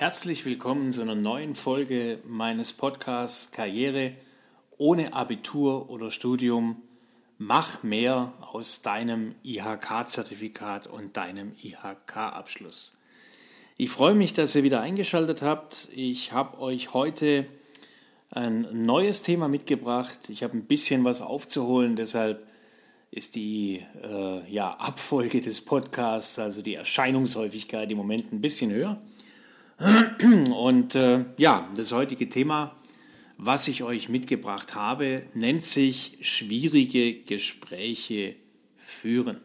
Herzlich willkommen zu einer neuen Folge meines Podcasts Karriere ohne Abitur oder Studium. Mach mehr aus deinem IHK-Zertifikat und deinem IHK-Abschluss. Ich freue mich, dass ihr wieder eingeschaltet habt. Ich habe euch heute ein neues Thema mitgebracht. Ich habe ein bisschen was aufzuholen, deshalb ist die äh, ja, Abfolge des Podcasts, also die Erscheinungshäufigkeit im Moment ein bisschen höher. Und äh, ja, das heutige Thema, was ich euch mitgebracht habe, nennt sich schwierige Gespräche führen.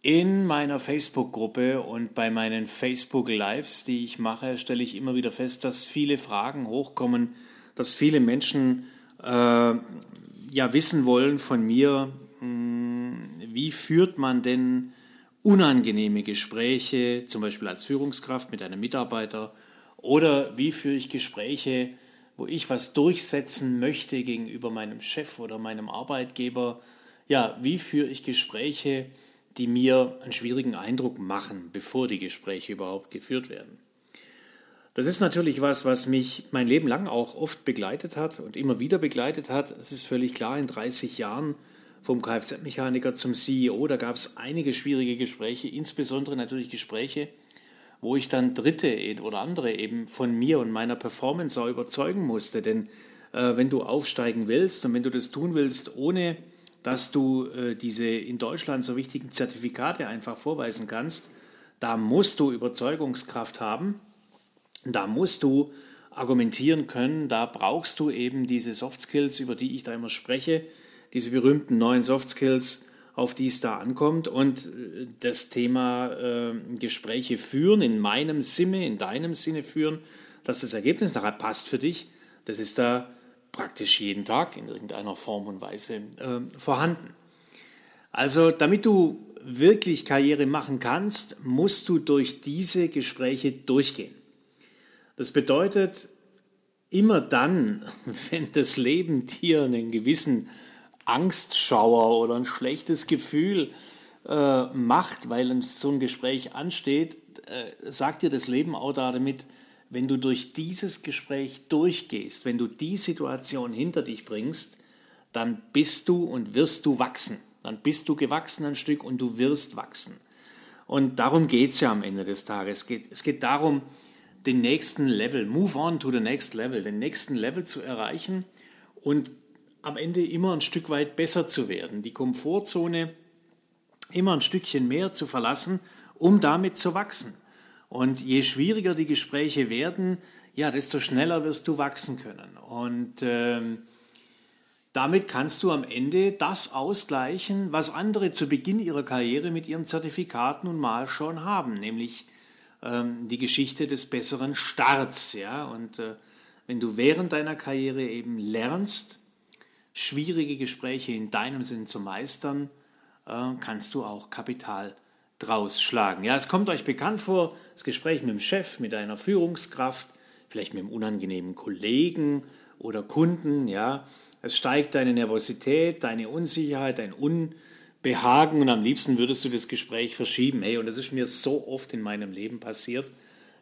In meiner Facebook-Gruppe und bei meinen Facebook-Lives, die ich mache, stelle ich immer wieder fest, dass viele Fragen hochkommen, dass viele Menschen äh, ja wissen wollen von mir, mh, hm, wie führt man denn unangenehme Gespräche, zum Beispiel als Führungskraft mit einem Mitarbeiter, oder wie führe ich Gespräche, wo ich was durchsetzen möchte gegenüber meinem Chef oder meinem Arbeitgeber. Ja, wie führe ich Gespräche, die mir einen schwierigen Eindruck machen, bevor die Gespräche überhaupt geführt werden. Das ist natürlich was, was mich mein Leben lang auch oft begleitet hat und immer wieder begleitet hat. Es ist völlig klar, in 30 Jahren vom Kfz-Mechaniker zum CEO. Da gab es einige schwierige Gespräche, insbesondere natürlich Gespräche, wo ich dann Dritte e- oder andere eben von mir und meiner Performance auch überzeugen musste. Denn äh, wenn du aufsteigen willst und wenn du das tun willst, ohne dass du äh, diese in Deutschland so wichtigen Zertifikate einfach vorweisen kannst, da musst du Überzeugungskraft haben, da musst du argumentieren können, da brauchst du eben diese Soft Skills, über die ich da immer spreche, diese berühmten neuen Soft Skills, auf die es da ankommt. Und äh, das Thema äh, Gespräche führen, in meinem Sinne, in deinem Sinne führen, dass das Ergebnis nachher passt für dich, das ist da praktisch jeden Tag in irgendeiner Form und Weise äh, vorhanden. Also damit du wirklich Karriere machen kannst, musst du durch diese Gespräche durchgehen. Das bedeutet, immer dann, wenn das Leben dir einen gewissen Angstschauer oder ein schlechtes Gefühl äh, macht, weil so ein Gespräch ansteht, äh, sagt dir das Leben auch damit, wenn du durch dieses Gespräch durchgehst, wenn du die Situation hinter dich bringst, dann bist du und wirst du wachsen. Dann bist du gewachsen ein Stück und du wirst wachsen. Und darum geht es ja am Ende des Tages. Es geht, es geht darum, den nächsten Level, move on to the next level, den nächsten Level zu erreichen und am Ende immer ein Stück weit besser zu werden, die Komfortzone immer ein Stückchen mehr zu verlassen, um damit zu wachsen. Und je schwieriger die Gespräche werden, ja, desto schneller wirst du wachsen können. Und ähm, damit kannst du am Ende das ausgleichen, was andere zu Beginn ihrer Karriere mit ihren Zertifikaten nun mal schon haben, nämlich ähm, die Geschichte des besseren Starts. Ja? Und äh, wenn du während deiner Karriere eben lernst, schwierige Gespräche in deinem Sinn zu meistern, äh, kannst du auch Kapital draus schlagen. Ja, es kommt euch bekannt vor, das Gespräch mit dem Chef, mit einer Führungskraft, vielleicht mit einem unangenehmen Kollegen oder Kunden, ja. Es steigt deine Nervosität, deine Unsicherheit, dein Unbehagen und am liebsten würdest du das Gespräch verschieben. Hey, und das ist mir so oft in meinem Leben passiert,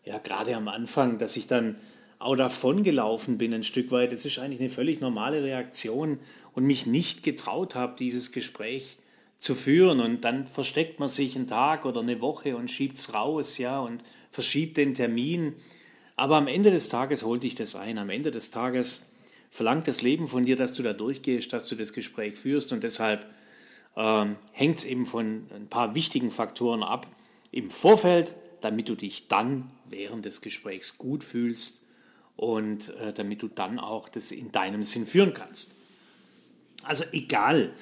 ja, gerade am Anfang, dass ich dann auch davon gelaufen bin ein Stück weit. Es ist eigentlich eine völlig normale Reaktion und mich nicht getraut habe, dieses Gespräch zu führen. Und dann versteckt man sich einen Tag oder eine Woche und schiebt es raus, ja, und verschiebt den Termin. Aber am Ende des Tages holt dich das ein. Am Ende des Tages verlangt das Leben von dir, dass du da durchgehst, dass du das Gespräch führst. Und deshalb ähm, hängt es eben von ein paar wichtigen Faktoren ab im Vorfeld, damit du dich dann während des Gesprächs gut fühlst und äh, damit du dann auch das in deinem Sinn führen kannst. Also egal,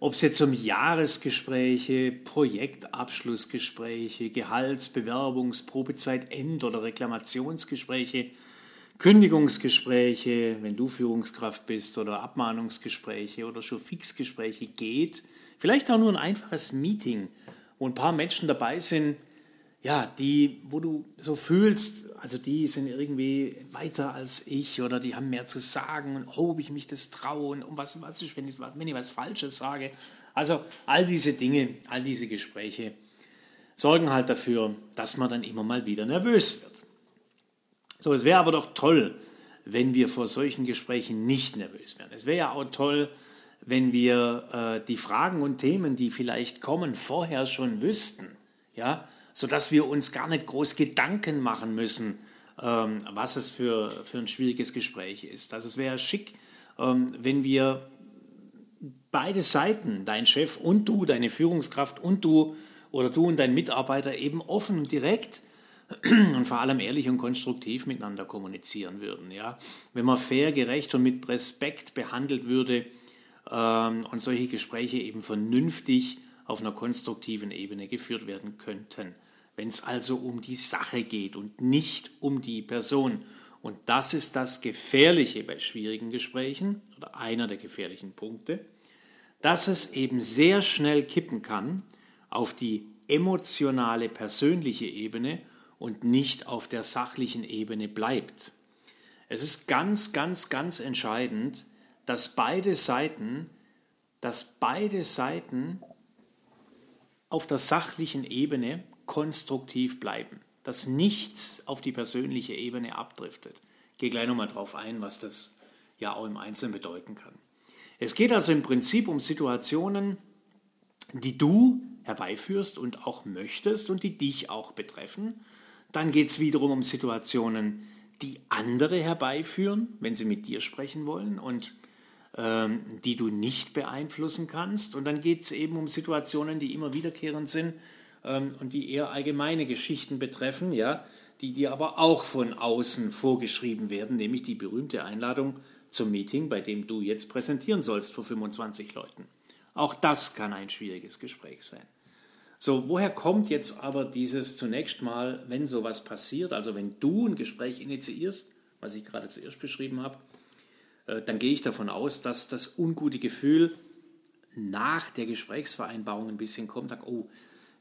ob es jetzt um Jahresgespräche, Projektabschlussgespräche, Gehalts-, Bewerbungs-, Probezeit-, End- oder Reklamationsgespräche, Kündigungsgespräche, wenn du Führungskraft bist, oder Abmahnungsgespräche oder schon Fixgespräche geht, vielleicht auch nur ein einfaches Meeting, wo ein paar Menschen dabei sind, ja, die, wo du so fühlst, also die sind irgendwie weiter als ich oder die haben mehr zu sagen und oh, ob ich mich das traue und um was, was ist, wenn ich, wenn ich was Falsches sage. Also all diese Dinge, all diese Gespräche sorgen halt dafür, dass man dann immer mal wieder nervös wird. So, es wäre aber doch toll, wenn wir vor solchen Gesprächen nicht nervös wären. Es wäre ja auch toll, wenn wir äh, die Fragen und Themen, die vielleicht kommen, vorher schon wüssten, ja, sodass wir uns gar nicht groß Gedanken machen müssen, ähm, was es für, für ein schwieriges Gespräch ist. Also es wäre schick, ähm, wenn wir beide Seiten, dein Chef und du, deine Führungskraft und du oder du und dein Mitarbeiter eben offen und direkt und vor allem ehrlich und konstruktiv miteinander kommunizieren würden. Ja? Wenn man fair, gerecht und mit Respekt behandelt würde ähm, und solche Gespräche eben vernünftig auf einer konstruktiven Ebene geführt werden könnten. Wenn es also um die Sache geht und nicht um die Person. Und das ist das Gefährliche bei schwierigen Gesprächen oder einer der gefährlichen Punkte, dass es eben sehr schnell kippen kann auf die emotionale, persönliche Ebene und nicht auf der sachlichen Ebene bleibt. Es ist ganz, ganz, ganz entscheidend, dass beide Seiten, dass beide Seiten auf der sachlichen Ebene konstruktiv bleiben, dass nichts auf die persönliche Ebene abdriftet. Ich gehe gleich nochmal drauf ein, was das ja auch im Einzelnen bedeuten kann. Es geht also im Prinzip um Situationen, die du herbeiführst und auch möchtest und die dich auch betreffen. Dann geht es wiederum um Situationen, die andere herbeiführen, wenn sie mit dir sprechen wollen und ähm, die du nicht beeinflussen kannst. Und dann geht es eben um Situationen, die immer wiederkehrend sind ähm, und die eher allgemeine Geschichten betreffen, ja, die dir aber auch von außen vorgeschrieben werden, nämlich die berühmte Einladung zum Meeting, bei dem du jetzt präsentieren sollst vor 25 Leuten. Auch das kann ein schwieriges Gespräch sein. So, woher kommt jetzt aber dieses zunächst mal, wenn sowas passiert, also wenn du ein Gespräch initiierst, was ich gerade zuerst beschrieben habe, äh, dann gehe ich davon aus, dass das ungute Gefühl nach der Gesprächsvereinbarung ein bisschen kommt, sag, oh,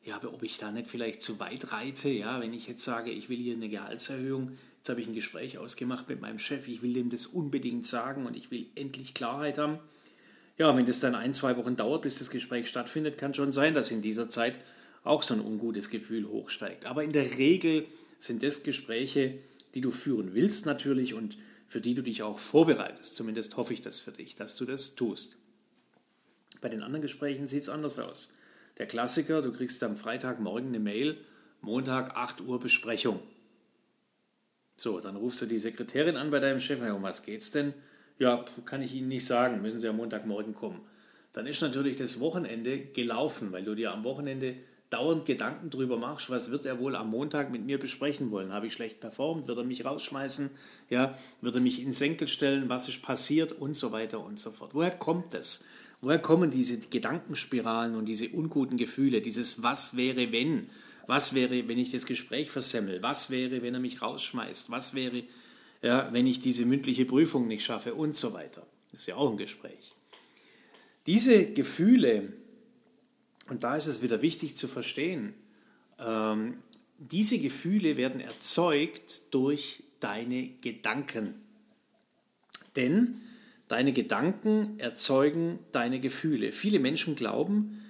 ja, ob ich da nicht vielleicht zu weit reite, ja, wenn ich jetzt sage, ich will hier eine Gehaltserhöhung, jetzt habe ich ein Gespräch ausgemacht mit meinem Chef, ich will ihm das unbedingt sagen und ich will endlich Klarheit haben. Ja, wenn das dann ein, zwei Wochen dauert, bis das Gespräch stattfindet, kann schon sein, dass in dieser Zeit auch so ein ungutes Gefühl hochsteigt. Aber in der Regel sind das Gespräche, die du führen willst natürlich und für die du dich auch vorbereitest. Zumindest hoffe ich das für dich, dass du das tust. Bei den anderen Gesprächen sieht es anders aus. Der Klassiker, du kriegst am Freitagmorgen eine Mail, Montag 8 Uhr Besprechung. So, dann rufst du die Sekretärin an bei deinem Chef, um was geht's denn? Ja, kann ich Ihnen nicht sagen, müssen Sie am Montagmorgen kommen. Dann ist natürlich das Wochenende gelaufen, weil du dir am Wochenende dauernd Gedanken darüber machst, was wird er wohl am Montag mit mir besprechen wollen? Habe ich schlecht performt? Wird er mich rausschmeißen? Ja, wird er mich ins Senkel stellen? Was ist passiert? Und so weiter und so fort. Woher kommt das? Woher kommen diese Gedankenspiralen und diese unguten Gefühle? Dieses Was wäre, wenn? Was wäre, wenn ich das Gespräch versemmel? Was wäre, wenn er mich rausschmeißt? Was wäre, ja, wenn ich diese mündliche Prüfung nicht schaffe? Und so weiter. Das ist ja auch ein Gespräch. Diese Gefühle, und da ist es wieder wichtig zu verstehen, ähm, diese Gefühle werden erzeugt durch deine Gedanken. Denn deine Gedanken erzeugen deine Gefühle. Viele Menschen glauben,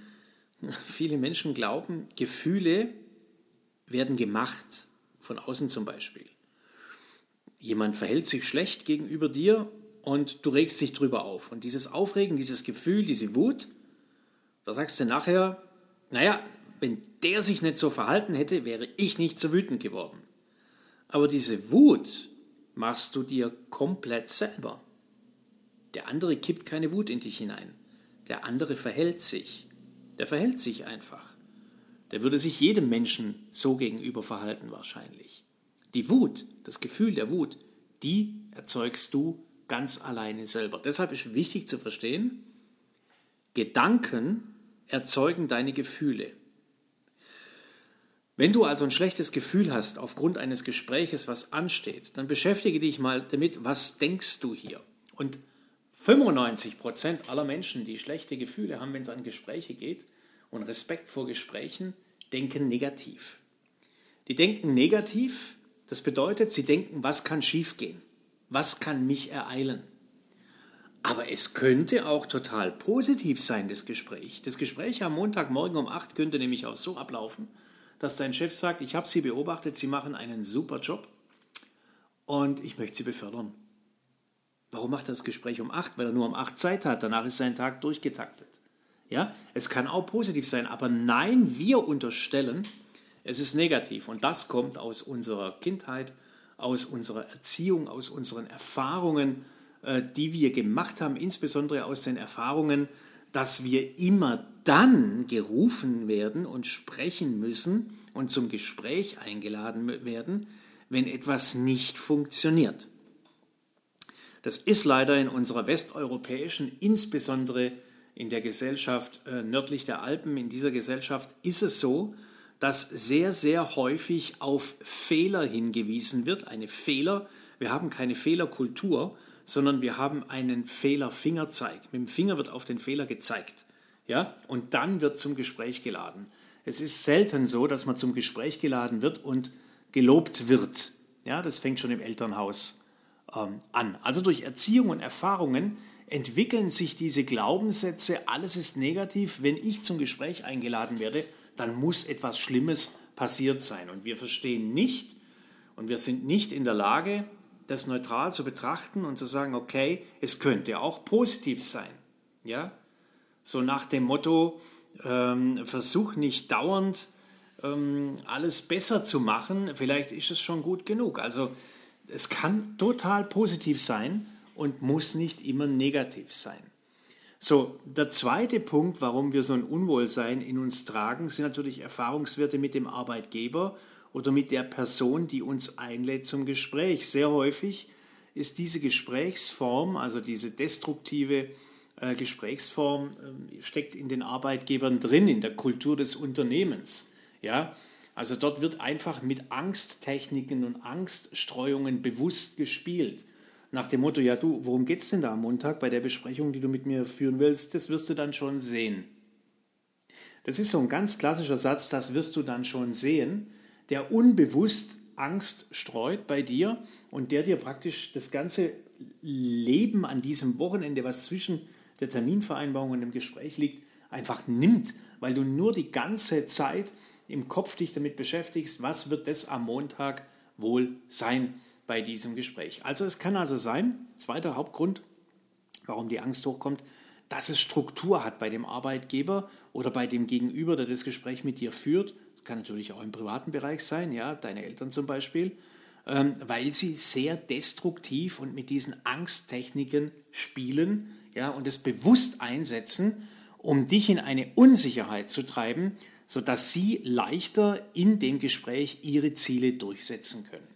viele Menschen glauben, Gefühle werden gemacht, von außen zum Beispiel. Jemand verhält sich schlecht gegenüber dir und du regst dich drüber auf. Und dieses Aufregen, dieses Gefühl, diese Wut, da sagst du nachher, naja, wenn der sich nicht so verhalten hätte, wäre ich nicht so wütend geworden. Aber diese Wut machst du dir komplett selber. Der andere kippt keine Wut in dich hinein. Der andere verhält sich. Der verhält sich einfach. Der würde sich jedem Menschen so gegenüber verhalten wahrscheinlich. Die Wut, das Gefühl der Wut, die erzeugst du ganz alleine selber. Deshalb ist wichtig zu verstehen, Gedanken erzeugen deine Gefühle. Wenn du also ein schlechtes Gefühl hast aufgrund eines Gespräches, was ansteht, dann beschäftige dich mal damit, was denkst du hier? Und 95 Prozent aller Menschen, die schlechte Gefühle haben, wenn es an Gespräche geht und Respekt vor Gesprächen, denken negativ. Die denken negativ, das bedeutet, sie denken, was kann schiefgehen? Was kann mich ereilen? Aber es könnte auch total positiv sein, das Gespräch. Das Gespräch am Montagmorgen um 8 könnte nämlich auch so ablaufen, dass dein Chef sagt, ich habe Sie beobachtet, Sie machen einen super Job und ich möchte sie befördern. Warum macht er das Gespräch um 8? Weil er nur um 8 Zeit hat. Danach ist sein Tag durchgetaktet. Ja, es kann auch positiv sein, aber nein, wir unterstellen, es ist negativ. Und das kommt aus unserer Kindheit, aus unserer Erziehung, aus unseren Erfahrungen, äh, die wir gemacht haben, insbesondere aus den Erfahrungen, dass wir immer dann gerufen werden und sprechen müssen und zum Gespräch eingeladen werden, wenn etwas nicht funktioniert. Das ist leider in unserer westeuropäischen, insbesondere in der Gesellschaft äh, nördlich der Alpen, in dieser Gesellschaft ist es so, dass sehr, sehr häufig auf Fehler hingewiesen wird. Eine Fehler, wir haben keine Fehlerkultur, sondern wir haben einen Fehlerfingerzeig. Mit dem Finger wird auf den Fehler gezeigt. Ja? Und dann wird zum Gespräch geladen. Es ist selten so, dass man zum Gespräch geladen wird und gelobt wird. Ja, das fängt schon im Elternhaus ähm, an. Also durch Erziehung und Erfahrungen entwickeln sich diese Glaubenssätze, alles ist negativ. Wenn ich zum Gespräch eingeladen werde, dann muss etwas Schlimmes passiert sein. Und wir verstehen nicht und wir sind nicht in der Lage, das neutral zu betrachten und zu sagen, okay, es könnte auch positiv sein. Ja? So nach dem Motto, ähm, versuch nicht dauernd ähm, alles besser zu machen, vielleicht ist es schon gut genug. Also es kann total positiv sein und muss nicht immer negativ sein. So, der zweite Punkt, warum wir so ein Unwohlsein in uns tragen, sind natürlich Erfahrungswerte mit dem Arbeitgeber oder mit der Person, die uns einlädt zum Gespräch. Sehr häufig ist diese Gesprächsform, also diese destruktive äh, Gesprächsform, äh, steckt in den Arbeitgebern drin, in der Kultur des Unternehmens. Ja, also dort wird einfach mit Angsttechniken und Angststreuungen bewusst gespielt. Nach dem Motto, ja du, worum geht es denn da am Montag bei der Besprechung, die du mit mir führen willst? Das wirst du dann schon sehen. Das ist so ein ganz klassischer Satz, das wirst du dann schon sehen, der unbewusst Angst streut bei dir und der dir praktisch das ganze Leben an diesem Wochenende, was zwischen der Terminvereinbarung und dem Gespräch liegt, einfach nimmt, weil du nur die ganze Zeit im Kopf dich damit beschäftigst, was wird das am Montag wohl sein bei diesem Gespräch. Also es kann also sein, zweiter Hauptgrund, warum die Angst hochkommt, dass es Struktur hat bei dem Arbeitgeber oder bei dem Gegenüber, der das Gespräch mit dir führt. Das kann natürlich auch im privaten Bereich sein, ja, deine Eltern zum Beispiel, ähm, weil sie sehr destruktiv und mit diesen Angsttechniken spielen, ja, und es bewusst einsetzen, um dich in eine Unsicherheit zu treiben, sodass sie leichter in dem Gespräch ihre Ziele durchsetzen können.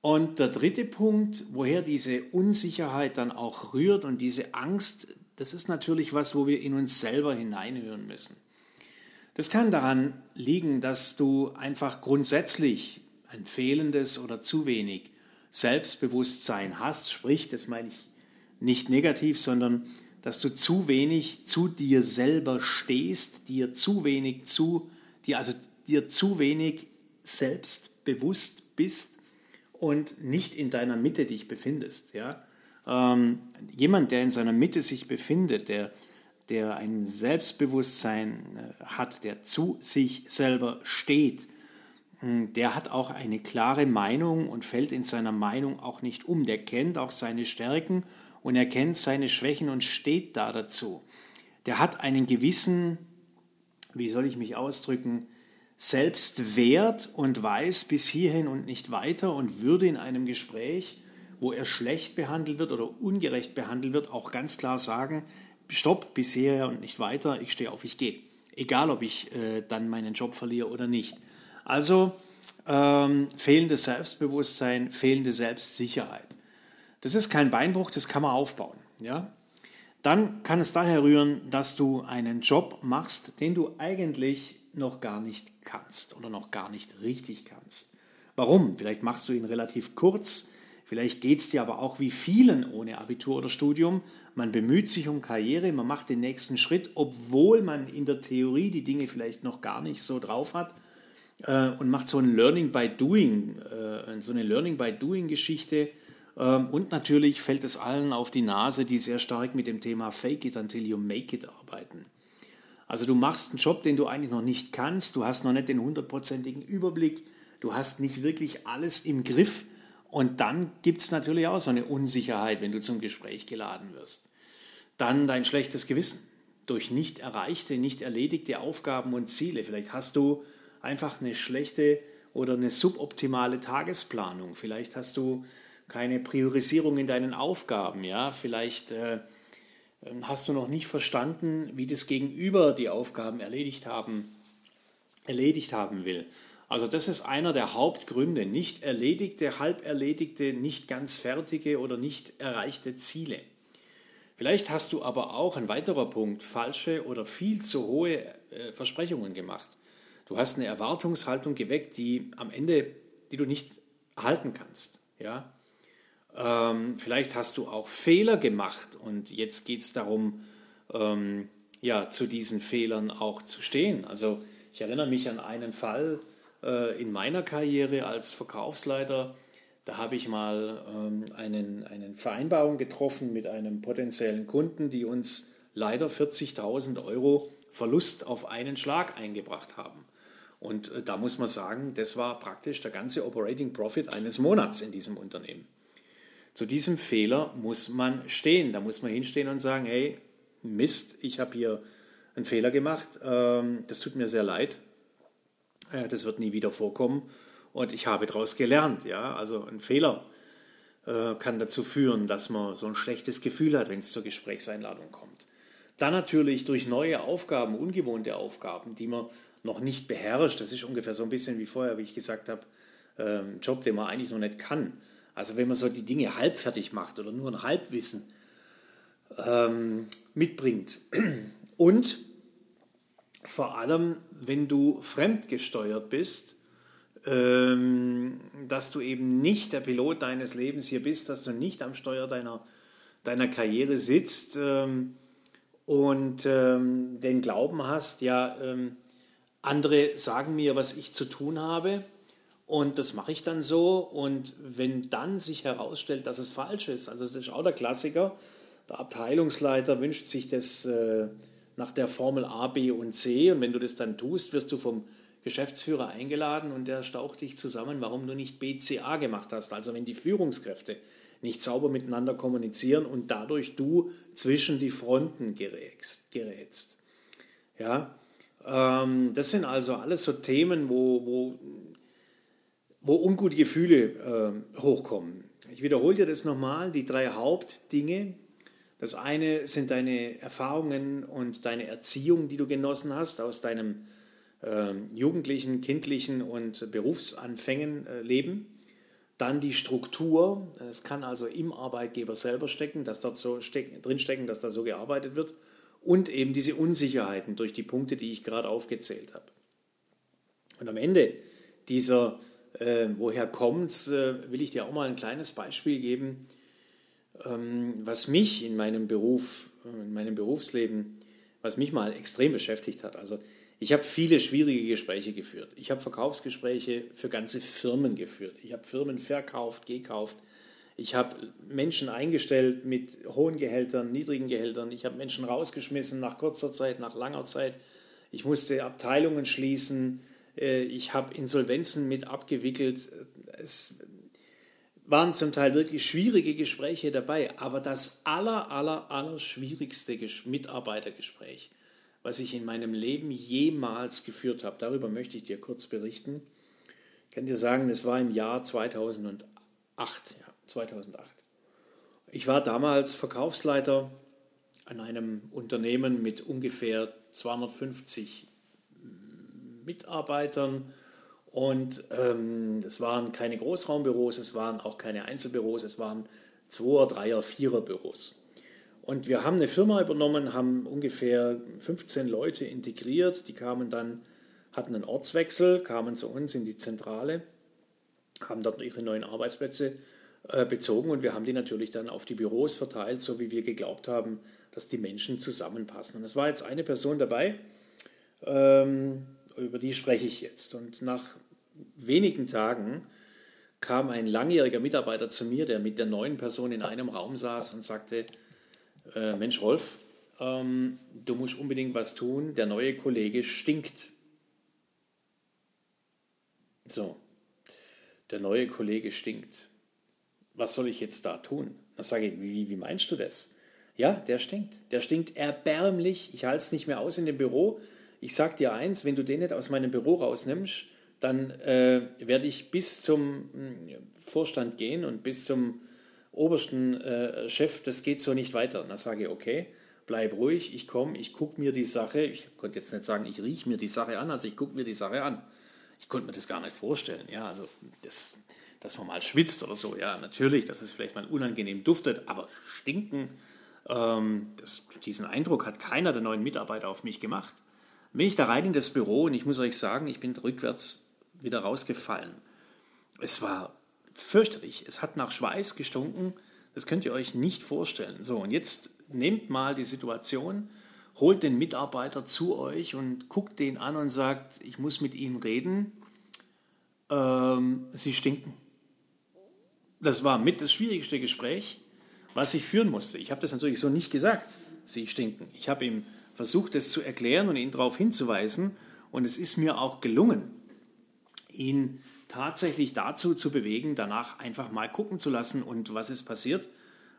Und der dritte Punkt, woher diese Unsicherheit dann auch rührt und diese Angst, das ist natürlich was, wo wir in uns selber hineinhören müssen. Das kann daran liegen, dass du einfach grundsätzlich ein fehlendes oder zu wenig Selbstbewusstsein hast, sprich, das meine ich nicht negativ, sondern dass du zu wenig zu dir selber stehst, dir zu wenig zu, dir also dir zu wenig selbstbewusst bist und nicht in deiner Mitte dich befindest. Ja? Ähm, jemand, der in seiner Mitte sich befindet, der, der ein Selbstbewusstsein äh, hat, der zu sich selber steht, hm, der hat auch eine klare Meinung und fällt in seiner Meinung auch nicht um. Der kennt auch seine Stärken und er kennt seine Schwächen und steht da dazu. Der hat einen gewissen, wie soll ich mich ausdrücken, Selbstwert und weiß bis hierhin und nicht weiter und würde in einem Gespräch, wo er schlecht behandelt wird oder ungerecht behandelt wird, auch ganz klar sagen, stopp, bis hierher und nicht weiter, ich stehe auf, ich gehe. Egal, ob ich äh, dann meinen Job verliere oder nicht. Also ähm, fehlendes Selbstbewusstsein, fehlende Selbstsicherheit. Das ist kein Beinbruch, das kann man aufbauen. Ja? Dann kann es daher rühren, dass du einen Job machst, den du eigentlich noch gar nicht kannst oder noch gar nicht richtig kannst. Warum? Vielleicht machst du ihn relativ kurz, vielleicht geht es dir aber auch wie vielen ohne Abitur oder Studium. Man bemüht sich um Karriere, man macht den nächsten Schritt, obwohl man in der Theorie die Dinge vielleicht noch gar nicht so drauf hat äh, und macht so ein Learning by Doing, äh, so eine Learning by Doing Geschichte und natürlich fällt es allen auf die Nase, die sehr stark mit dem Thema Fake it until you make it arbeiten. Also du machst einen Job, den du eigentlich noch nicht kannst, du hast noch nicht den hundertprozentigen Überblick, du hast nicht wirklich alles im Griff Und dann gibt es natürlich auch so eine Unsicherheit, wenn du zum Gespräch geladen wirst. Dann dein schlechtes Gewissen durch nicht erreichte, nicht erledigte Aufgaben und Ziele. Vielleicht hast du einfach eine schlechte oder eine suboptimale Tagesplanung. Vielleicht hast du keine Priorisierung in deinen Aufgaben. Ja? Vielleicht äh, hast du noch nicht verstanden, wie das Gegenüber die Aufgaben erledigt haben, erledigt haben will. Also das ist einer der Hauptgründe. Nicht erledigte, halb erledigte, nicht ganz fertige oder nicht erreichte Ziele. Vielleicht hast du aber auch ein weiterer Punkt, falsche oder viel zu hohe äh, Versprechungen gemacht. Du hast eine Erwartungshaltung geweckt, die am Ende, die du nicht halten kannst. Ja? Ähm, vielleicht hast du auch Fehler gemacht und jetzt geht es darum, ähm, ja, zu diesen Fehlern auch zu stehen. Also ich erinnere mich an einen Fall, äh, in meiner Karriere als Verkaufsleiter, da habe ich mal ähm, einen, eine Vereinbarung getroffen mit einem potenziellen Kunden, die uns leider 40.000 Euro Verlust auf einen Schlag eingebracht haben. Und äh, da muss man sagen, das war praktisch der ganze Operating Profit eines Monats in diesem Unternehmen. Zu diesem Fehler muss man stehen. Da muss man hinstehen und sagen, hey, Mist, ich habe hier einen Fehler gemacht, ähm, das tut mir sehr leid, äh, das wird nie wieder vorkommen und ich habe daraus gelernt. Ja? Also ein Fehler äh, kann dazu führen, dass man so ein schlechtes Gefühl hat, wenn es zur Gesprächseinladung kommt. Dann natürlich durch neue Aufgaben, ungewohnte Aufgaben, die man noch nicht beherrscht. Das ist ungefähr so ein bisschen wie vorher, wie ich gesagt habe, ein Job, den man eigentlich noch nicht kann. Also wenn man so die Dinge halbfertig macht oder nur ein Halbwissen ähm, mitbringt. Und vor allem, wenn du fremdgesteuert bist, ähm, dass du eben nicht der Pilot deines Lebens hier bist, dass du nicht am Steuer deiner, deiner Karriere sitzt ähm, und ähm, den Glauben hast, ja, ähm, andere sagen mir, was ich zu tun habe und das mache ich dann so und wenn dann sich herausstellt, dass es falsch ist, also das ist auch der Klassiker, der Abteilungsleiter wünscht sich das äh, nach der Formel A, B und C. Und wenn du das dann tust, wirst du vom Geschäftsführer eingeladen und der staucht dich zusammen, warum du nicht BCA gemacht hast. Also wenn die Führungskräfte nicht sauber miteinander kommunizieren und dadurch du zwischen die Fronten gerätst. Ja, ähm, das sind also alles so Themen, wo, wo, wo ungute Gefühle äh, hochkommen. Ich wiederhole dir das nochmal, die drei Hauptdinge, das eine sind deine Erfahrungen und deine Erziehung, die du genossen hast aus deinem äh, jugendlichen, kindlichen und Berufsanfängen äh, Leben. Dann die Struktur. Es kann also im Arbeitgeber selber stecken, dass dort so stecken, drinstecken, dass da so gearbeitet wird. Und eben diese Unsicherheiten durch die Punkte, die ich gerade aufgezählt habe. Und am Ende dieser, äh, woher kommt's, äh, will ich dir auch mal ein kleines Beispiel geben ähm, was mich in meinem Beruf, äh, in meinem Berufsleben, was mich mal extrem beschäftigt hat. Also ich habe viele schwierige Gespräche geführt. Ich habe Verkaufsgespräche für ganze Firmen geführt. Ich habe Firmen verkauft, gekauft. Ich habe Menschen eingestellt mit hohen Gehältern, niedrigen Gehältern. Ich habe Menschen rausgeschmissen nach kurzer Zeit, nach langer Zeit. Ich musste Abteilungen schließen. Äh, ich habe Insolvenzen mit abgewickelt. Es, waren zum Teil wirklich schwierige Gespräche dabei, aber das aller, aller, aller schwierigste Mitarbeitergespräch, was ich in meinem Leben jemals geführt habe, darüber möchte ich dir kurz berichten. Ich kann dir sagen, es war im Jahr 2008. Ja, 2008. Ich war damals Verkaufsleiter an einem Unternehmen mit ungefähr 250 Mitarbeitern und ähm, es waren keine Großraumbüros, es waren auch keine Einzelbüros, es waren Zweier-, Dreier-, Vierer-Büros. Und wir haben eine Firma übernommen, haben ungefähr 15 Leute integriert, die kamen dann, hatten einen Ortswechsel, kamen zu uns in die Zentrale, haben dort ihre neuen Arbeitsplätze äh, bezogen und wir haben die natürlich dann auf die Büros verteilt, so wie wir geglaubt haben, dass die Menschen zusammenpassen. Und es war jetzt eine Person dabei, ähm, über die spreche ich jetzt. Und nach wenigen Tagen kam ein langjähriger Mitarbeiter zu mir, der mit der neuen Person in einem Raum saß und sagte, äh, Mensch Rolf, ähm, du musst unbedingt was tun, der neue Kollege stinkt. So, der neue Kollege stinkt. was soll ich jetzt da tun? Dann sage ich, wie, wie meinst du das? Ja, der stinkt. Der stinkt erbärmlich. Ich halte es nicht mehr aus in dem Büro. Ich sage dir eins, wenn du den nicht aus meinem Büro rausnimmst, dann äh, werde ich bis zum äh, Vorstand gehen und bis zum obersten äh, Chef, das geht so nicht weiter. Und dann sage ich, okay, bleib ruhig, ich komme, ich gucke mir die Sache, ich konnte jetzt nicht sagen, ich rieche mir die Sache an, also ich gucke mir die Sache an. Ich konnte mir das gar nicht vorstellen, ja, also das, dass man mal schwitzt oder so, ja, natürlich, dass es vielleicht mal unangenehm duftet, aber stinken, ähm, das, diesen Eindruck hat keiner der neuen Mitarbeiter auf mich gemacht. Bin ich da rein in das Büro und ich muss euch sagen, ich bin rückwärts wieder rausgefallen. Es war fürchterlich. Es hat nach Schweiß gestunken. Das könnt ihr euch nicht vorstellen. So, und jetzt nehmt mal die Situation, holt den Mitarbeiter zu euch und guckt den an und sagt, ich muss mit Ihnen reden. Ähm, Sie stinken. Das war mit das schwierigste Gespräch, was ich führen musste. Ich habe das natürlich so nicht gesagt, Sie stinken. Ich habe ihm versucht, das zu erklären und ihn darauf hinzuweisen. Und es ist mir auch gelungen, ihn tatsächlich dazu zu bewegen, danach einfach mal gucken zu lassen und was ist passiert.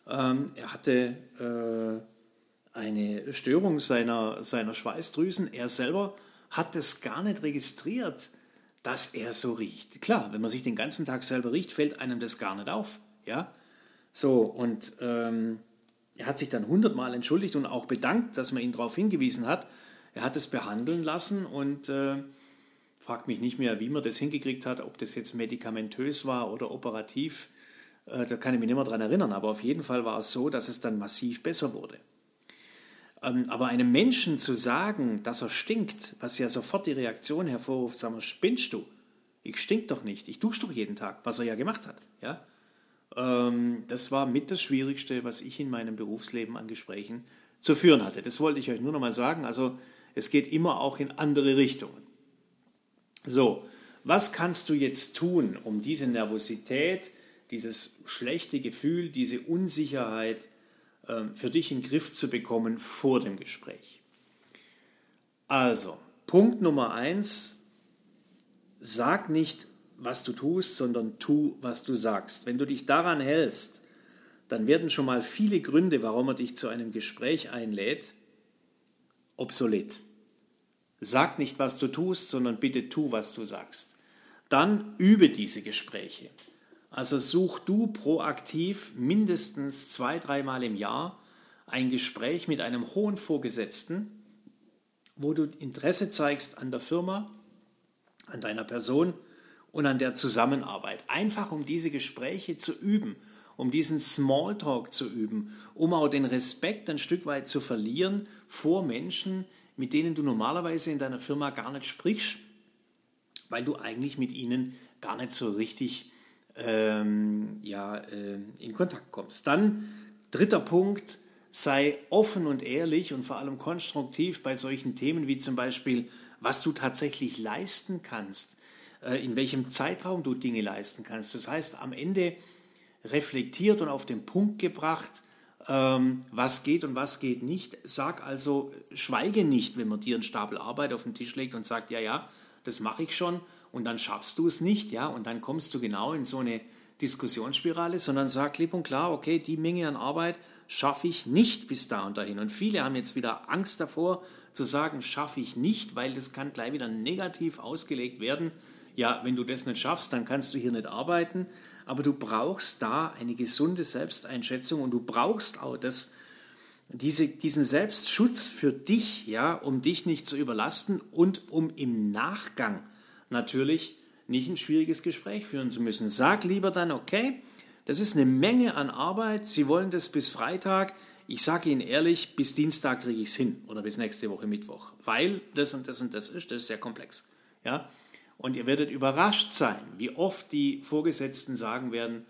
Ähm, er hatte äh, eine Störung seiner, seiner Schweißdrüsen. Er selber hat es gar nicht registriert, dass er so riecht. Klar, wenn man sich den ganzen Tag selber riecht, fällt einem das gar nicht auf. Ja, so und ähm, er hat sich dann hundertmal entschuldigt und auch bedankt, dass man ihn darauf hingewiesen hat. Er hat es behandeln lassen und äh, fragt mich nicht mehr, wie man das hingekriegt hat, ob das jetzt medikamentös war oder operativ. Äh, da kann ich mich nicht mehr dran erinnern, aber auf jeden Fall war es so, dass es dann massiv besser wurde. Ähm, aber einem Menschen zu sagen, dass er stinkt, was ja sofort die Reaktion hervorruft, sagen wir, spinnst du? Ich stink doch nicht, ich dusche doch jeden Tag, was er ja gemacht hat. Ja? Ähm, das war mit das Schwierigste, was ich in meinem Berufsleben an Gesprächen zu führen hatte. Das wollte ich euch nur noch mal sagen. Also es geht immer auch in andere Richtungen. So, was kannst du jetzt tun, um diese Nervosität, dieses schlechte Gefühl, diese Unsicherheit äh, für dich in den Griff zu bekommen vor dem Gespräch? Also, Punkt Nummer eins, sag nicht, was du tust, sondern tu, was du sagst. Wenn du dich daran hältst, dann werden schon mal viele Gründe, warum er dich zu einem Gespräch einlädt, obsolet. Sag nicht, was du tust, sondern bitte tu, was du sagst. Dann übe diese Gespräche. Also such du proaktiv mindestens zwei, dreimal im Jahr ein Gespräch mit einem hohen Vorgesetzten, wo du Interesse zeigst an der Firma, an deiner Person und an der Zusammenarbeit. Einfach um diese Gespräche zu üben, um diesen Smalltalk zu üben, um auch den Respekt ein Stück weit zu verlieren vor Menschen, mit denen du normalerweise in deiner Firma gar nicht sprichst, weil du eigentlich mit ihnen gar nicht so richtig ähm, ja, äh, in Kontakt kommst. Dann dritter Punkt, sei offen und ehrlich und vor allem konstruktiv bei solchen Themen wie zum Beispiel, was du tatsächlich leisten kannst, in welchem Zeitraum du Dinge leisten kannst. Das heißt, am Ende reflektiert und auf den Punkt gebracht, ähm, was geht und was geht nicht. Sag also, schweige nicht, wenn man dir einen Stapel Arbeit auf den Tisch legt und sagt, ja, ja, das mache ich schon und dann schaffst du es nicht, ja, und dann kommst du genau in so eine Diskussionsspirale, sondern sag klipp und klar, okay, die Menge an Arbeit schaffe ich nicht bis da und dahin. Und viele haben jetzt wieder Angst davor zu sagen, schaffe ich nicht, weil das kann gleich wieder negativ ausgelegt werden. Ja, wenn du das nicht schaffst, dann kannst du hier nicht arbeiten aber du brauchst da eine gesunde Selbsteinschätzung und du brauchst auch das, diese, diesen Selbstschutz für dich, ja, um dich nicht zu überlasten und um im Nachgang natürlich nicht ein schwieriges Gespräch führen zu müssen. Sag lieber dann, okay, das ist eine Menge an Arbeit, Sie wollen das bis Freitag, ich sage Ihnen ehrlich, bis Dienstag kriege ich es hin oder bis nächste Woche Mittwoch, weil das und das und das ist, das ist sehr komplex. Ja? Und ihr werdet überrascht sein, wie oft die Vorgesetzten sagen werden,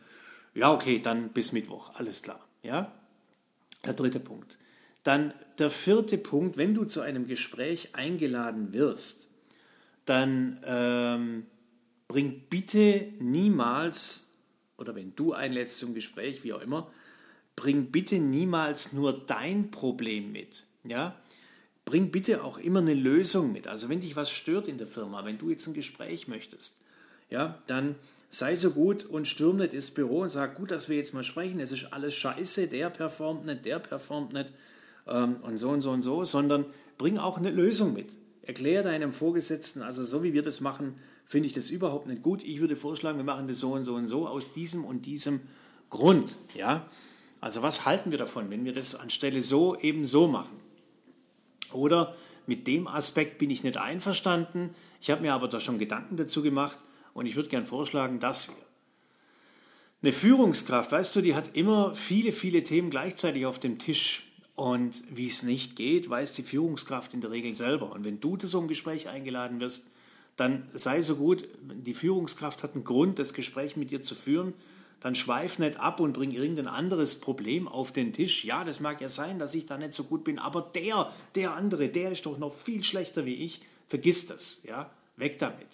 ja, okay, dann bis Mittwoch, alles klar. Ja? Der dritte Punkt. Dann der vierte Punkt, wenn du zu einem Gespräch eingeladen wirst, dann ähm, bring bitte niemals, oder wenn du einlädst zum Gespräch, wie auch immer, bring bitte niemals nur dein Problem mit. Ja? Bring bitte auch immer eine Lösung mit. Also wenn dich was stört in der Firma, wenn du jetzt ein Gespräch möchtest, ja, dann sei so gut und stürm nicht ins Büro und sag, gut, dass wir jetzt mal sprechen, es ist alles scheiße, der performt nicht, der performt nicht ähm, und so und so und so, sondern bring auch eine Lösung mit. Erklär deinem Vorgesetzten, also so wie wir das machen, finde ich das überhaupt nicht gut. Ich würde vorschlagen, wir machen das so und so und so aus diesem und diesem Grund. Ja? Also was halten wir davon, wenn wir das anstelle so eben so machen? Oder mit dem Aspekt bin ich nicht einverstanden. Ich habe mir aber da schon Gedanken dazu gemacht und ich würde gern vorschlagen, dass wir eine Führungskraft, weißt du, die hat immer viele, viele Themen gleichzeitig auf dem Tisch. Und wie es nicht geht, weiß die Führungskraft in der Regel selber. Und wenn du zu so einem Gespräch eingeladen wirst, dann sei so gut, die Führungskraft hat einen Grund, das Gespräch mit dir zu führen, dann schweif nicht ab und bring irgendein anderes Problem auf den Tisch. Ja, das mag ja sein, dass ich da nicht so gut bin, aber der, der andere, der ist doch noch viel schlechter wie ich. Vergiss das, ja, weg damit.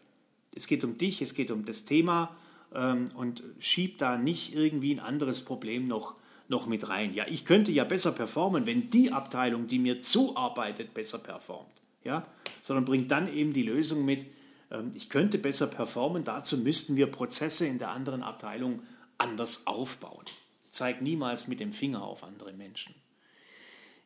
Es geht um dich, es geht um das Thema ähm, und schieb da nicht irgendwie ein anderes Problem noch, noch mit rein. Ja, ich könnte ja besser performen, wenn die Abteilung, die mir zuarbeitet, besser performt. Ja, sondern bringt dann eben die Lösung mit, ähm, ich könnte besser performen, dazu müssten wir Prozesse in der anderen Abteilung anders aufbauen. Zeig niemals mit dem Finger auf andere Menschen.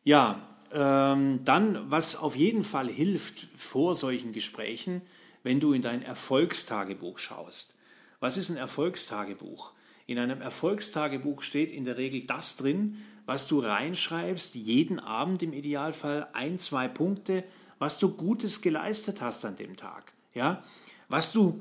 Ja, ähm, dann, was auf jeden Fall hilft vor solchen Gesprächen, wenn du in dein Erfolgstagebuch schaust. Was ist ein Erfolgstagebuch? In einem Erfolgstagebuch steht in der Regel das drin, was du reinschreibst, jeden Abend im Idealfall ein, zwei Punkte, was du Gutes geleistet hast an dem Tag. Ja? Was du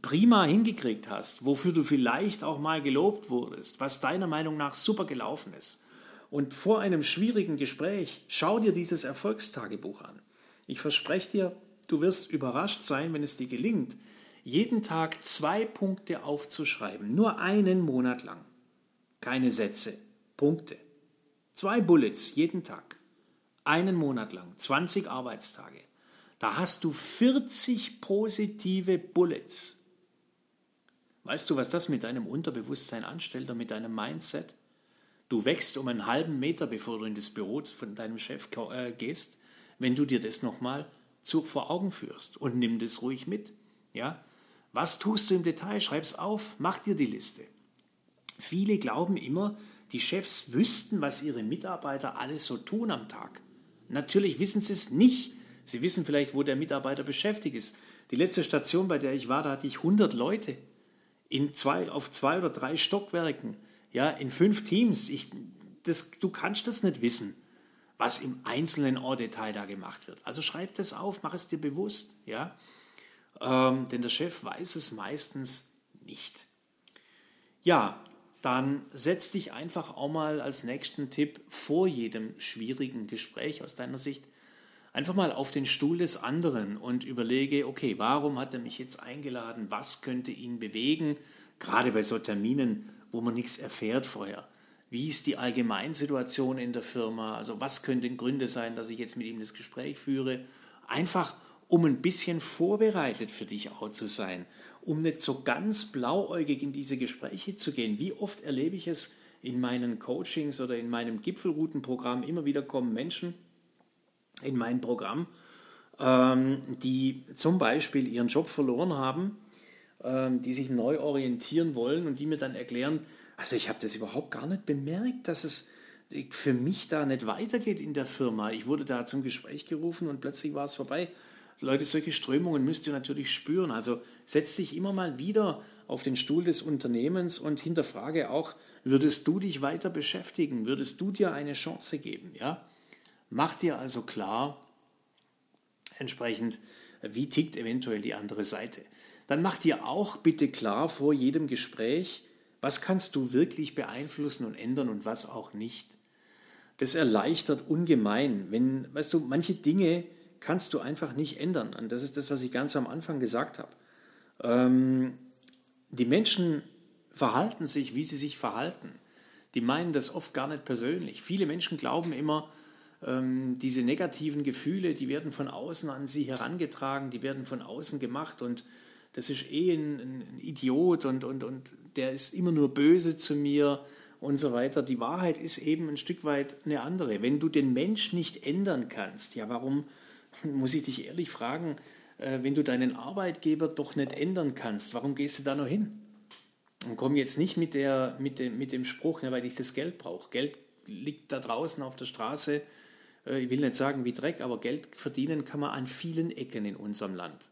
prima hingekriegt hast, wofür du vielleicht auch mal gelobt wurdest, was deiner Meinung nach super gelaufen ist. Und vor einem schwierigen Gespräch schau dir dieses Erfolgstagebuch an. Ich verspreche dir, Du wirst überrascht sein, wenn es dir gelingt, jeden Tag zwei Punkte aufzuschreiben, nur einen Monat lang. Keine Sätze, Punkte. Zwei Bullets jeden Tag, einen Monat lang, 20 Arbeitstage. Da hast du 40 positive Bullets. Weißt du, was das mit deinem Unterbewusstsein anstellt und mit deinem Mindset? Du wächst um einen halben Meter, bevor du in das Büro von deinem Chef äh, gehst, wenn du dir das nochmal vor Augen führst und nimm das ruhig mit. Ja? Was tust du im Detail? Schreib es auf, mach dir die Liste. Viele glauben immer, die Chefs wüssten, was ihre Mitarbeiter alles so tun am Tag. Natürlich wissen sie es nicht. Sie wissen vielleicht, wo der Mitarbeiter beschäftigt ist. Die letzte Station, bei der ich war, da hatte ich 100 Leute in zwei, auf zwei oder drei Stockwerken, ja, in fünf Teams. Ich, das, du kannst das nicht wissen was im einzelnen Ohr-Detail da gemacht wird. Also schreib das auf, mach es dir bewusst, ja. Ähm, denn der Chef weiß es meistens nicht. Ja, dann setz dich einfach auch mal als nächsten Tipp vor jedem schwierigen Gespräch aus deiner Sicht einfach mal auf den Stuhl des anderen und überlege, okay, warum hat er mich jetzt eingeladen? Was könnte ihn bewegen? Gerade bei so Terminen, wo man nichts erfährt vorher. Wie ist die Allgemeinsituation in der Firma? Also was könnten Gründe sein, dass ich jetzt mit ihm das Gespräch führe? Einfach, um ein bisschen vorbereitet für dich auch zu sein, um nicht so ganz blauäugig in diese Gespräche zu gehen. Wie oft erlebe ich es in meinen Coachings oder in meinem Gipfelroutenprogramm? Immer wieder kommen Menschen in mein Programm, ähm, die zum Beispiel ihren Job verloren haben, ähm, die sich neu orientieren wollen und die mir dann erklären, also ich habe das überhaupt gar nicht bemerkt, dass es für mich da nicht weitergeht in der Firma. Ich wurde da zum Gespräch gerufen und plötzlich war es vorbei. Leute, solche Strömungen müsst ihr natürlich spüren. Also setz dich immer mal wieder auf den Stuhl des Unternehmens und hinterfrage auch, würdest du dich weiter beschäftigen? Würdest du dir eine Chance geben? Ja? Mach dir also klar, entsprechend, wie tickt eventuell die andere Seite. Dann mach dir auch bitte klar vor jedem Gespräch, was kannst du wirklich beeinflussen und ändern und was auch nicht? Das erleichtert ungemein. Wenn, weißt du, manche Dinge kannst du einfach nicht ändern. Und das ist das, was ich ganz am Anfang gesagt habe. Ähm, die Menschen verhalten sich, wie sie sich verhalten. Die meinen das oft gar nicht persönlich. Viele Menschen glauben immer, ähm, diese negativen Gefühle, die werden von außen an sie herangetragen, die werden von außen gemacht und das ist eh ein, ein Idiot und, und, und der ist immer nur böse zu mir und so weiter. Die Wahrheit ist eben ein Stück weit eine andere. Wenn du den Mensch nicht ändern kannst, ja, warum, muss ich dich ehrlich fragen, äh, wenn du deinen Arbeitgeber doch nicht ändern kannst, warum gehst du da noch hin? Und komm jetzt nicht mit, der, mit, dem, mit dem Spruch, ne, weil ich das Geld brauche. Geld liegt da draußen auf der Straße. Äh, ich will nicht sagen wie Dreck, aber Geld verdienen kann man an vielen Ecken in unserem Land.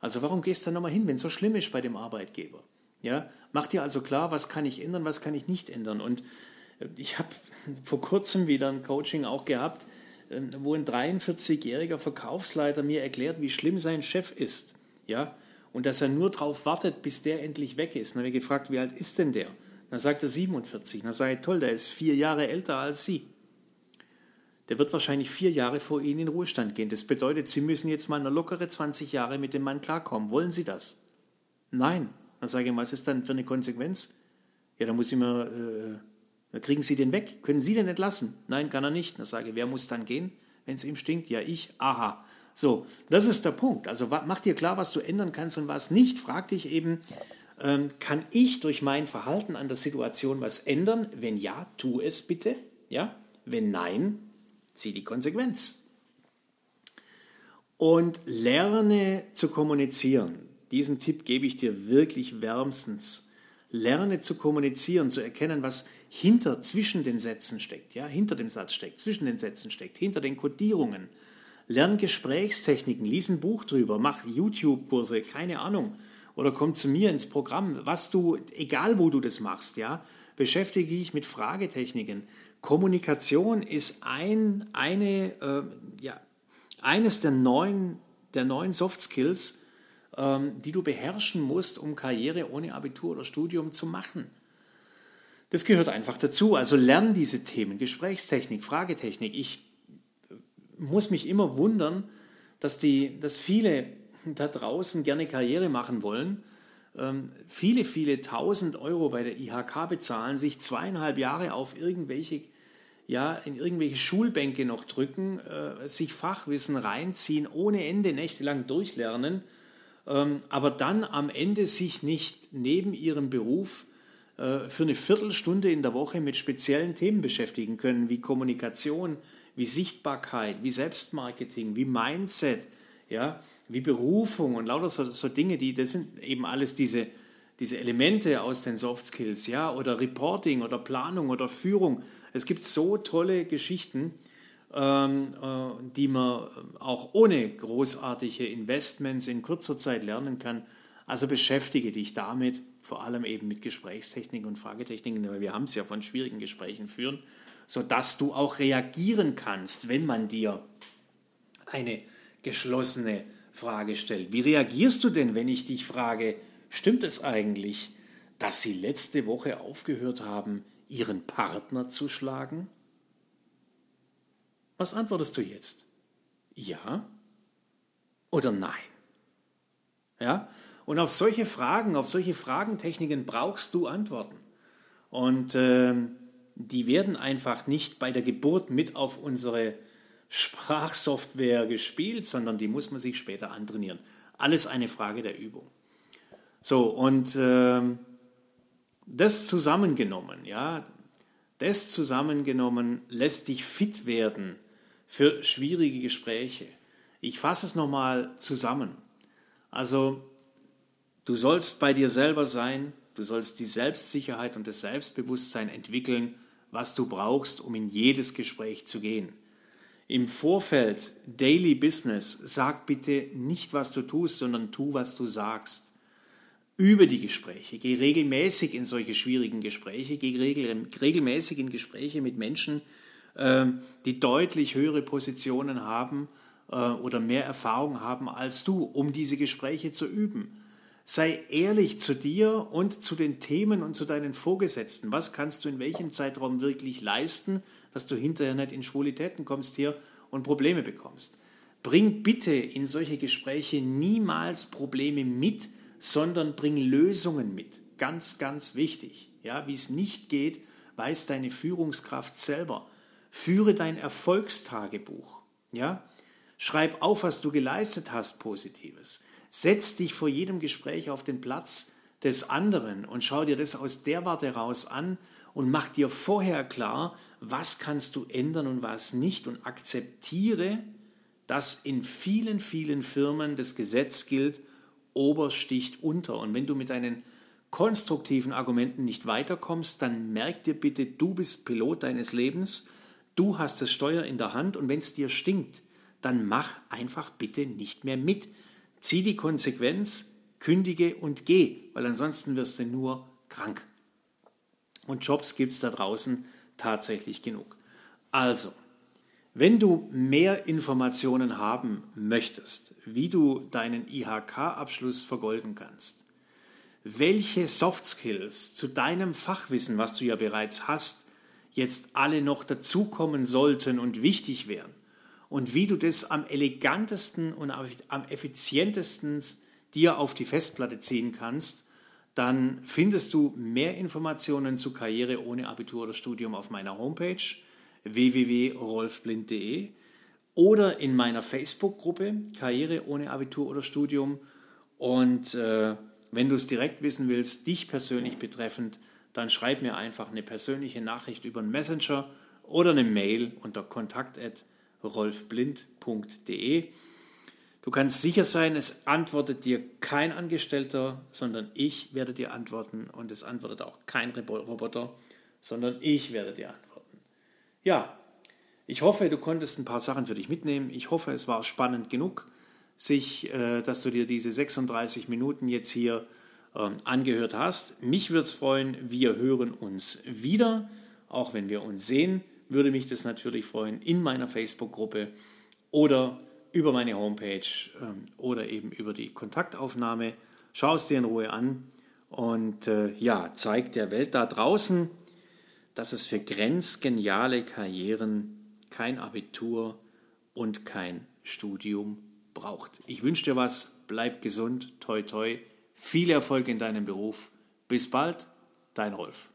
Also warum gehst du da nochmal hin, wenn es so schlimm ist bei dem Arbeitgeber? Ja, mach dir also klar, was kann ich ändern, was kann ich nicht ändern. Und äh, ich habe vor kurzem wieder ein Coaching auch gehabt, äh, wo ein 43-jähriger Verkaufsleiter mir erklärt, wie schlimm sein Chef ist. Ja, und dass er nur darauf wartet, bis der endlich weg ist. Dann habe ich gefragt, wie alt ist denn der? Dann sagt er 47. Dann sage ich, toll, der ist vier Jahre älter als Sie. Der wird wahrscheinlich vier Jahre vor Ihnen in Ruhestand gehen. Das bedeutet, Sie müssen jetzt mal eine lockere 20 Jahre mit dem Mann klarkommen. Wollen Sie das? Nein. Dann sage ich, was ist dann für eine Konsequenz? Ja, dann muss ich mir, äh, dann kriegen Sie den weg. Können Sie den entlassen? Nein, kann er nicht. Dann sage ich, wer muss dann gehen, wenn es ihm stinkt? Ja, ich. Aha. So, das ist der Punkt. Also mach dir klar, was du ändern kannst und was nicht. Frag dich eben, ähm, kann ich durch mein Verhalten an der Situation was ändern? Wenn ja, tu es bitte. Ja? Wenn nein, zieh die Konsequenz. Und lerne zu kommunizieren. Diesen Tipp gebe ich dir wirklich wärmstens. Lerne zu kommunizieren, zu erkennen, was hinter, zwischen den Sätzen steckt, ja, hinter dem Satz steckt, zwischen den Sätzen steckt, hinter den Kodierungen. Lern Gesprächstechniken, lies ein Buch drüber, mach YouTube-Kurse, keine Ahnung. Oder komm zu mir ins Programm, was du, egal wo du das machst, ja, beschäftige dich mit Fragetechniken. Kommunikation ist ein, eine, äh, ja, eines der neuen, der neuen Soft Skills, ähm, die du beherrschen musst, um Karriere ohne Abitur oder Studium zu machen. Das gehört einfach dazu. Also lern diese Themen, Gesprächstechnik, Fragetechnik. Ich muss mich immer wundern, dass, die, dass viele da draußen gerne Karriere machen wollen, ähm, viele, viele tausend Euro bei der IHK bezahlen, sich zweieinhalb Jahre auf irgendwelche ja, in irgendwelche Schulbänke noch drücken, äh, sich Fachwissen reinziehen, ohne Ende nächtelang durchlernen, ähm, aber dann am Ende sich nicht neben ihrem Beruf äh, für eine Viertelstunde in der Woche mit speziellen Themen beschäftigen können, wie Kommunikation, wie Sichtbarkeit, wie Selbstmarketing, wie Mindset, ja, wie Berufung und lauter so, so Dinge, die, das sind eben alles diese, diese Elemente aus den Soft Skills, ja, oder Reporting oder Planung oder Führung. Es gibt so tolle Geschichten, ähm, äh, die man auch ohne großartige Investments in kurzer Zeit lernen kann. Also beschäftige dich damit, vor allem eben mit Gesprächstechniken und Fragetechniken, weil wir haben es ja von schwierigen Gesprächen führen, sodass du auch reagieren kannst, wenn man dir eine geschlossene Frage stellt. Wie reagierst du denn, wenn ich dich frage, stimmt es eigentlich, dass Sie letzte Woche aufgehört haben, ihren Partner zu schlagen? Was antwortest du jetzt? Ja oder nein? Ja? Und auf solche Fragen, auf solche Fragentechniken brauchst du Antworten. Und äh, die werden einfach nicht bei der Geburt mit auf unsere Sprachsoftware gespielt, sondern die muss man sich später antrainieren. Alles eine Frage der Übung. So, und äh, das zusammengenommen, ja, das zusammengenommen lässt dich fit werden für schwierige Gespräche. Ich fasse es nochmal zusammen. Also, du sollst bei dir selber sein, du sollst die Selbstsicherheit und das Selbstbewusstsein entwickeln, was du brauchst, um in jedes Gespräch zu gehen. Im Vorfeld Daily Business sag bitte nicht, was du tust, sondern tu, was du sagst über die Gespräche, geh regelmäßig in solche schwierigen Gespräche, geh regelmäßig in Gespräche mit Menschen, ähm, die deutlich höhere Positionen haben äh, oder mehr Erfahrung haben als du, um diese Gespräche zu üben. Sei ehrlich zu dir und zu den Themen und zu deinen Vorgesetzten. Was kannst du in welchem Zeitraum wirklich leisten, dass du hinterher nicht in Schwulitäten kommst hier und Probleme bekommst. Bring bitte in solche Gespräche niemals Probleme mit, sondern bring Lösungen mit. Ganz, ganz wichtig. Ja, wie es nicht geht, weiß deine Führungskraft selber. Führe dein Erfolgstagebuch. Ja, schreib auf, was du geleistet hast, Positives. Setz dich vor jedem Gespräch auf den Platz des anderen und schau dir das aus der Warte raus an und mach dir vorher klar, was kannst du ändern und was nicht und akzeptiere, dass in vielen, vielen Firmen das Gesetz gilt, Ober sticht unter. Und wenn du mit deinen konstruktiven Argumenten nicht weiterkommst, dann merk dir bitte, du bist Pilot deines Lebens, du hast das Steuer in der Hand und wenn es dir stinkt, dann mach einfach bitte nicht mehr mit. Zieh die Konsequenz, kündige und geh, weil ansonsten wirst du nur krank. Und Jobs gibt es da draußen tatsächlich genug. Also, wenn du mehr Informationen haben möchtest, wie du deinen IHK-Abschluss vergolden kannst, welche Soft Skills zu deinem Fachwissen, was du ja bereits hast, jetzt alle noch dazukommen sollten und wichtig wären und wie du das am elegantesten und am effizientesten dir auf die Festplatte ziehen kannst, dann findest du mehr Informationen zu Karriere ohne Abitur oder Studium auf meiner Homepage www.rolfblind.de oder in meiner Facebook-Gruppe Karriere ohne Abitur oder Studium. Und äh, wenn du es direkt wissen willst, dich persönlich betreffend, dann schreib mir einfach eine persönliche Nachricht über einen Messenger oder eine Mail unter kontakt.rolfblind.de. Du kannst sicher sein, es antwortet dir kein Angestellter, sondern ich werde dir antworten und es antwortet auch kein Roboter, sondern ich werde dir antworten. Ja, ich hoffe, du konntest ein paar Sachen für dich mitnehmen. Ich hoffe, es war spannend genug sich, äh, dass du dir diese 36 Minuten jetzt hier ähm, angehört hast. Mich würde es freuen, wir hören uns wieder. Auch wenn wir uns sehen, würde mich das natürlich freuen in meiner Facebook-Gruppe oder über meine Homepage ähm, oder eben über die Kontaktaufnahme. Schau es dir in Ruhe an und äh, ja, zeig der Welt da draußen, dass es für grenzgeniale Karrieren kein Abitur und kein Studium braucht. Ich wünsche dir was, bleib gesund, toi toi, viel Erfolg in deinem Beruf. Bis bald, dein Rolf.